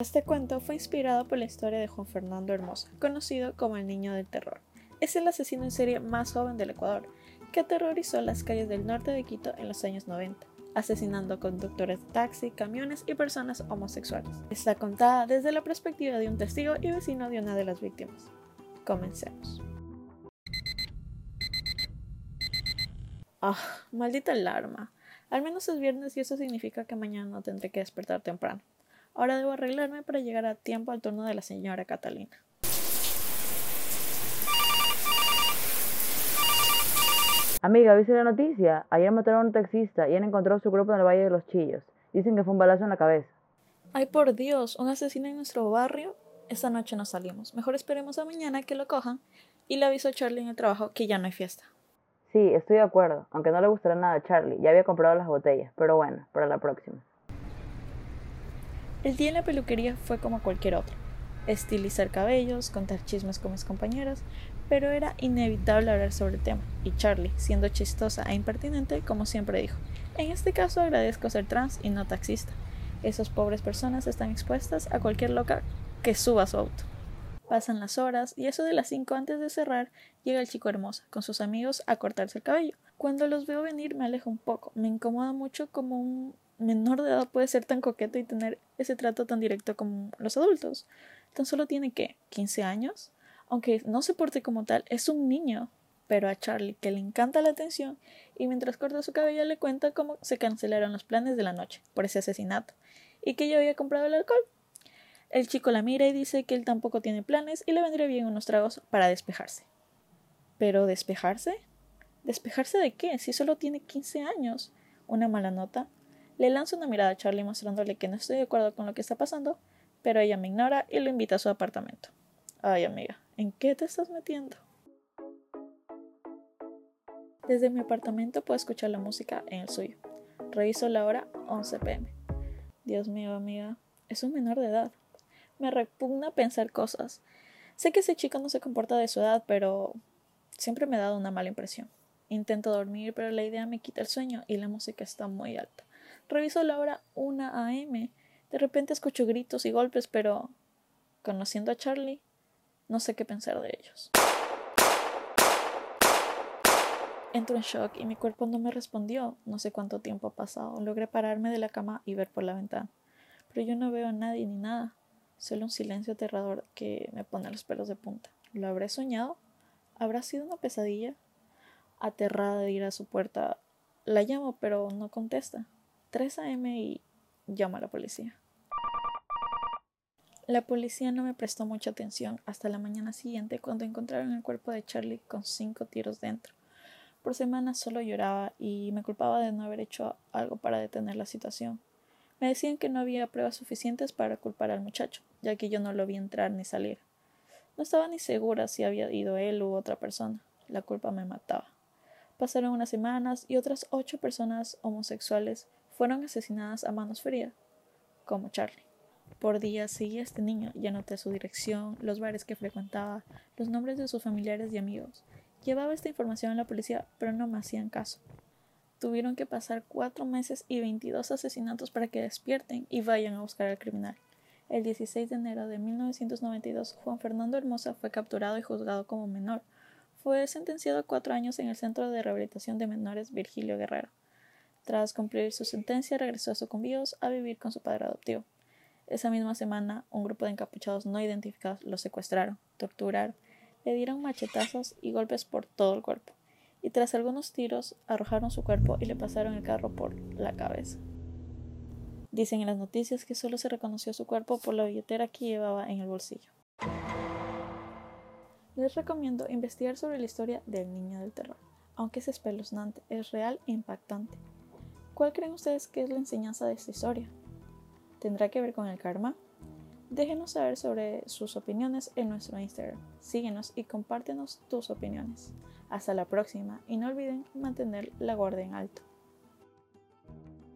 Este cuento fue inspirado por la historia de Juan Fernando Hermosa, conocido como el Niño del Terror. Es el asesino en serie más joven del Ecuador, que aterrorizó las calles del norte de Quito en los años 90, asesinando conductores de taxi, camiones y personas homosexuales. Está contada desde la perspectiva de un testigo y vecino de una de las víctimas. Comencemos. Ah, maldita alarma. Al menos es viernes y eso significa que mañana no tendré que despertar temprano. Ahora debo arreglarme para llegar a tiempo al turno de la señora Catalina. Amiga, ¿viste la noticia? Ayer mataron a un taxista y han encontrado su cuerpo en el Valle de los Chillos. Dicen que fue un balazo en la cabeza. Ay, por Dios, un asesino en nuestro barrio. Esta noche no salimos. Mejor esperemos a mañana que lo cojan y le aviso a Charlie en el trabajo que ya no hay fiesta. Sí, estoy de acuerdo, aunque no le gustará nada a Charlie. Ya había comprado las botellas, pero bueno, para la próxima. El día en la peluquería fue como cualquier otro. Estilizar cabellos, contar chismes con mis compañeras, pero era inevitable hablar sobre el tema. Y Charlie, siendo chistosa e impertinente, como siempre dijo, en este caso agradezco ser trans y no taxista. Esas pobres personas están expuestas a cualquier loca que suba su auto. Pasan las horas y eso de las 5 antes de cerrar llega el chico hermoso con sus amigos a cortarse el cabello. Cuando los veo venir me alejo un poco. Me incomoda mucho como un menor de edad puede ser tan coqueto y tener ese trato tan directo como los adultos. Tan solo tiene que 15 años. Aunque no se porte como tal, es un niño. Pero a Charlie, que le encanta la atención, y mientras corta su cabello le cuenta cómo se cancelaron los planes de la noche por ese asesinato, y que ya había comprado el alcohol. El chico la mira y dice que él tampoco tiene planes y le vendría bien unos tragos para despejarse. ¿Pero despejarse? ¿Despejarse de qué? Si solo tiene 15 años. ¿Una mala nota? Le lanzo una mirada a Charlie mostrándole que no estoy de acuerdo con lo que está pasando, pero ella me ignora y lo invita a su apartamento. Ay, amiga, ¿en qué te estás metiendo? Desde mi apartamento puedo escuchar la música en el suyo. Reviso la hora 11 pm. Dios mío, amiga, es un menor de edad. Me repugna pensar cosas. Sé que ese chico no se comporta de su edad, pero siempre me ha dado una mala impresión. Intento dormir, pero la idea me quita el sueño y la música está muy alta. Reviso la hora 1 a.m. De repente escucho gritos y golpes, pero conociendo a Charlie, no sé qué pensar de ellos. Entro en shock y mi cuerpo no me respondió. No sé cuánto tiempo ha pasado. Logré pararme de la cama y ver por la ventana. Pero yo no veo a nadie ni nada solo un silencio aterrador que me pone los pelos de punta. ¿Lo habré soñado? ¿Habrá sido una pesadilla? Aterrada de ir a su puerta, la llamo, pero no contesta. 3 a.m. y llamo a la policía. La policía no me prestó mucha atención hasta la mañana siguiente cuando encontraron el cuerpo de Charlie con cinco tiros dentro. Por semanas solo lloraba y me culpaba de no haber hecho algo para detener la situación. Me decían que no había pruebas suficientes para culpar al muchacho, ya que yo no lo vi entrar ni salir. No estaba ni segura si había ido él u otra persona. La culpa me mataba. Pasaron unas semanas y otras ocho personas homosexuales fueron asesinadas a manos frías, como Charlie. Por días seguía este niño y anoté su dirección, los bares que frecuentaba, los nombres de sus familiares y amigos. Llevaba esta información a la policía, pero no me hacían caso. Tuvieron que pasar cuatro meses y 22 asesinatos para que despierten y vayan a buscar al criminal. El 16 de enero de 1992, Juan Fernando Hermosa fue capturado y juzgado como menor. Fue sentenciado a cuatro años en el Centro de Rehabilitación de Menores Virgilio Guerrero. Tras cumplir su sentencia, regresó a Sucumbíos a vivir con su padre adoptivo. Esa misma semana, un grupo de encapuchados no identificados lo secuestraron, torturaron, le dieron machetazos y golpes por todo el cuerpo y tras algunos tiros arrojaron su cuerpo y le pasaron el carro por la cabeza. Dicen en las noticias que solo se reconoció su cuerpo por la billetera que llevaba en el bolsillo. Les recomiendo investigar sobre la historia del niño del terror, aunque es espeluznante, es real e impactante. ¿Cuál creen ustedes que es la enseñanza de esta historia? ¿Tendrá que ver con el karma? Déjenos saber sobre sus opiniones en nuestro Instagram. Síguenos y compártenos tus opiniones. Hasta la próxima y no olviden mantener la guardia en alto.